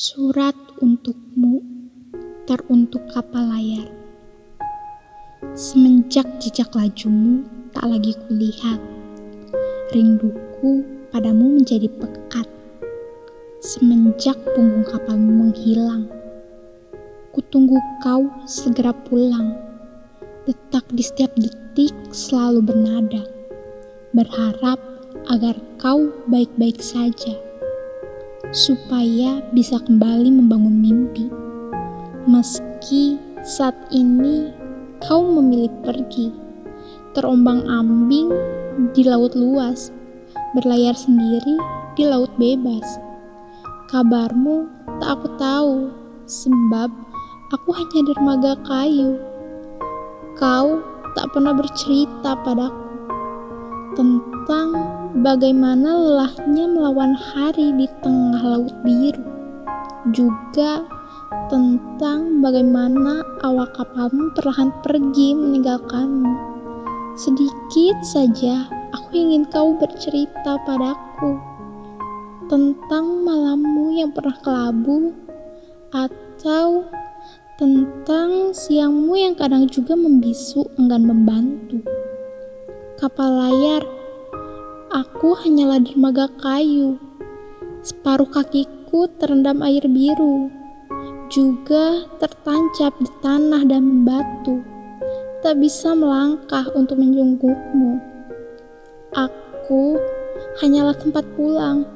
Surat untukmu teruntuk kapal layar. Semenjak jejak lajumu tak lagi kulihat, rinduku padamu menjadi pekat. Semenjak punggung kapalmu menghilang, kutunggu kau segera pulang. Detak di setiap detik selalu bernada, berharap agar kau baik-baik saja supaya bisa kembali membangun mimpi. Meski saat ini kau memilih pergi, terombang-ambing di laut luas, berlayar sendiri di laut bebas. Kabarmu tak aku tahu, sebab aku hanya dermaga kayu. Kau tak pernah bercerita padaku tentang bagaimana lelahnya melawan hari di tengah laut biru. Juga tentang bagaimana awak kapalmu perlahan pergi meninggalkanmu. Sedikit saja aku ingin kau bercerita padaku tentang malammu yang pernah kelabu atau tentang siangmu yang kadang juga membisu enggan membantu. Kapal layar Aku hanyalah dermaga kayu. Separuh kakiku terendam air biru, juga tertancap di tanah dan batu. Tak bisa melangkah untuk menjungkukmu. Aku hanyalah tempat pulang.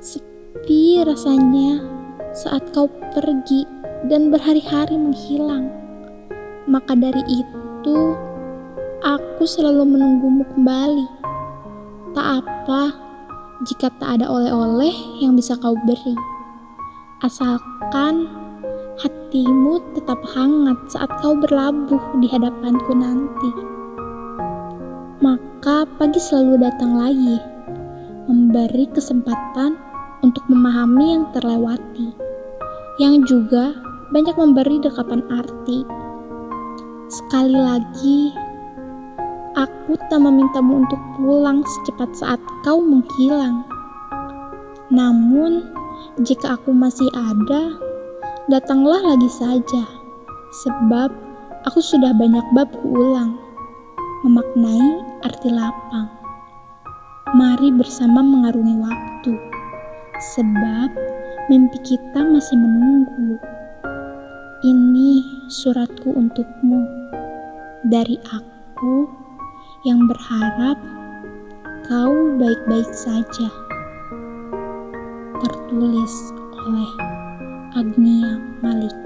Sepi rasanya saat kau pergi dan berhari-hari menghilang. Maka dari itu, aku selalu menunggumu kembali Tak apa jika tak ada oleh-oleh yang bisa kau beri. Asalkan hatimu tetap hangat saat kau berlabuh di hadapanku nanti. Maka pagi selalu datang lagi, memberi kesempatan untuk memahami yang terlewati, yang juga banyak memberi dekapan arti. Sekali lagi, Aku tak memintamu untuk pulang secepat saat kau menghilang. Namun, jika aku masih ada, datanglah lagi saja, sebab aku sudah banyak bab kuulang, memaknai arti lapang. Mari bersama mengarungi waktu, sebab mimpi kita masih menunggu. Ini suratku untukmu dari aku yang berharap kau baik-baik saja. Tertulis oleh Agnia Malik.